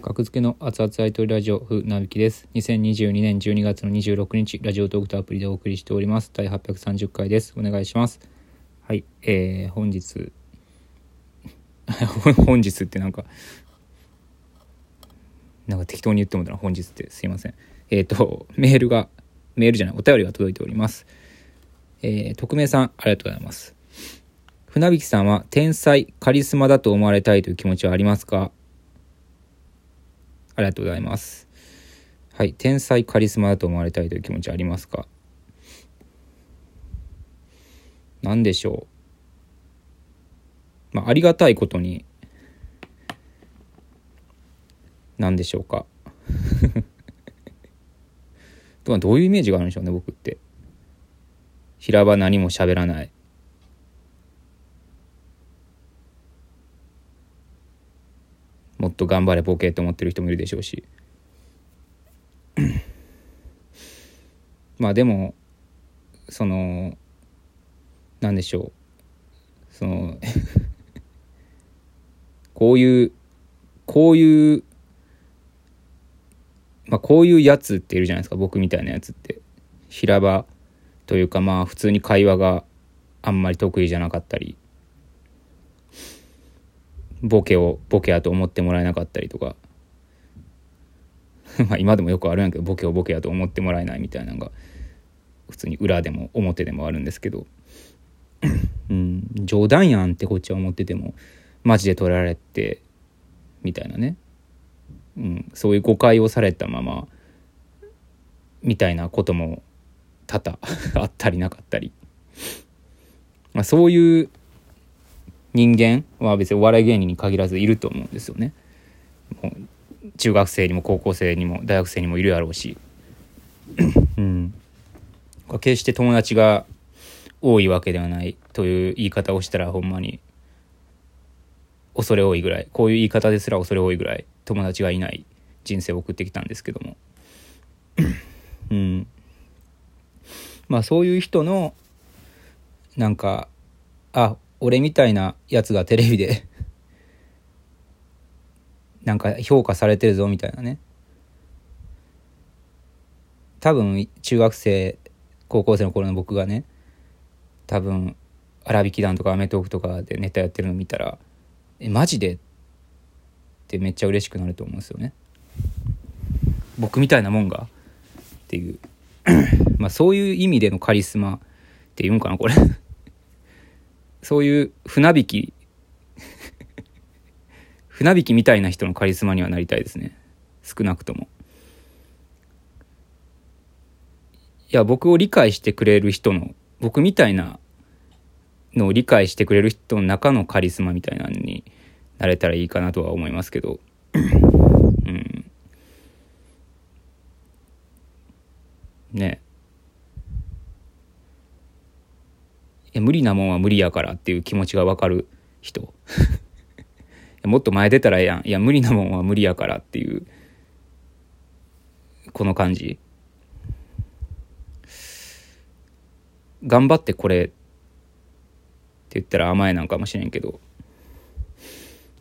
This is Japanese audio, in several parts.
格付けの熱々アイドルラジオ風なびきです。2022年12月の26日、ラジオトークとアプリでお送りしております。第830回です。お願いします。はい、えー、本日、本日ってなんか、なんか適当に言ってもたな、本日ってすいません。えっ、ー、と、メールが、メールじゃない、お便りが届いております。えー、匿名さん、ありがとうございます。船引さんは天才、カリスマだと思われたいという気持ちはありますか？ありがとうございます。はい。天才カリスマだと思われたいという気持ちありますか？何でしょう。まあ、ありがたいことに、何でしょうか？どういうイメージがあるんでしょうね、僕って。平場何も喋らない。もっと頑張れボケと思ってる人もいるでしょうし。まあでもそのなんでしょう。その こういうこういうまあこういうやつっているじゃないですか。僕みたいなやつって。平場というかまあ普通に会話があんまり得意じゃなかったり。ボケをボケやと思ってもらえなかったりとか。まあ今でもよくあるんやけどボケをボケやと思ってもらえないみたいなのが普通に裏でも表でもあるんですけど。うん冗談やんってこっちは思っててもマジで取られてみたいなね、うん、そういう誤解をされたままみたいなことも多々 あったりなかったり、まあ、そういう人間は別にお笑い芸人に限らずいると思うんですよね。もう中学生にも高校生にも大学生にもいるやろうし、うん、決して友達が多いわけではないという言い方をしたらほんまに恐れ多いぐらい。こういう言い方ですら恐れ多いぐらい友達がいない人生を送ってきたんですけども、うん、まあそういう人のなんかあ俺みたいなやつがテレビで なんか評価されてるぞみたいなね多分中学生高校生の頃の僕がね多分荒引き団とかアメトークとかでネタやってるの見たら「えマジで?」ってめっちゃ嬉しくなると思うんですよね。僕みたいなもんが？っていう まあそういう意味でのカリスマっていうんかなこれ そういう船引き 船引きみたいな人のカリスマにはなりたいですね。少なくとも。いや僕を理解してくれる人の僕みたいなのを理解してくれる人の中のカリスマみたいなのになれたらいいかなとは思いますけどうんねや無理なもんは無理やからっていう気持ちが分かる人。もっと前出たらええやん。いや無理なもんは無理やからっていうこの感じ。頑張ってこれって言ったら甘えなんかもしれんけど。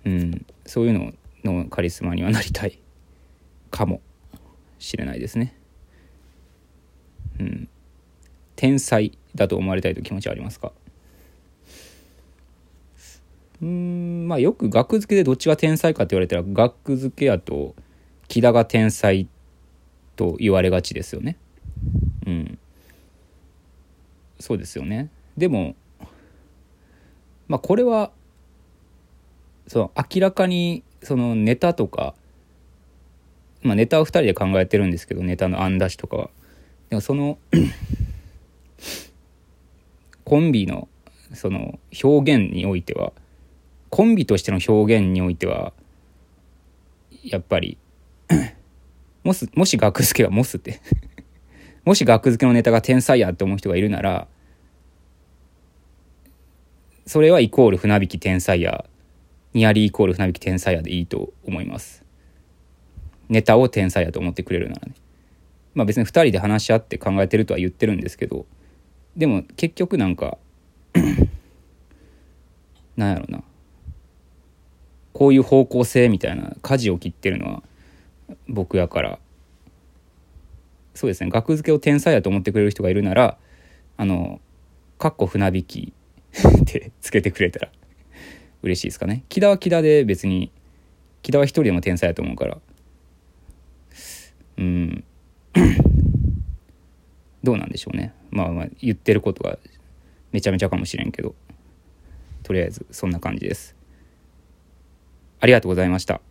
うん。そういうののカリスマにはなりたいかもしれないですね。うん。天才だと思われたいという気持ちはありますか？うんまあよく学付けでどっちが天才かって言われたら学付けやと木田が天才と言われがちですよね。うん。そうですよね。でもまあこれはその明らかにそのネタとかまあネタを2人で考えてるんですけどネタの案出しとかは。でもそのコンビのその表現においてはコンビとしての表現においてはやっぱり もしもし学付けがモスって もし学付けのネタが天才やって思う人がいるならそれはイコール船引き天才やニアリーイコール船引き天才やでいいと思います。ネタを天才やと思ってくれるならね。まあ別に2人で話し合って考えてるとは言ってるんですけどでも結局なんか なんやろな。こういう方向性みたいな舵を切ってるのは僕やから。そうですね。額付けを天才やと思ってくれる人がいるならあの「かっこ船引き」ってつけてくれたら 嬉しいですかね。木田は木田で別に木田は一人でも天才やと思うから。うん。どうなんでしょうね。まあまあ言ってることがめちゃめちゃかもしれんけど。とりあえずそんな感じです。ありがとうございました。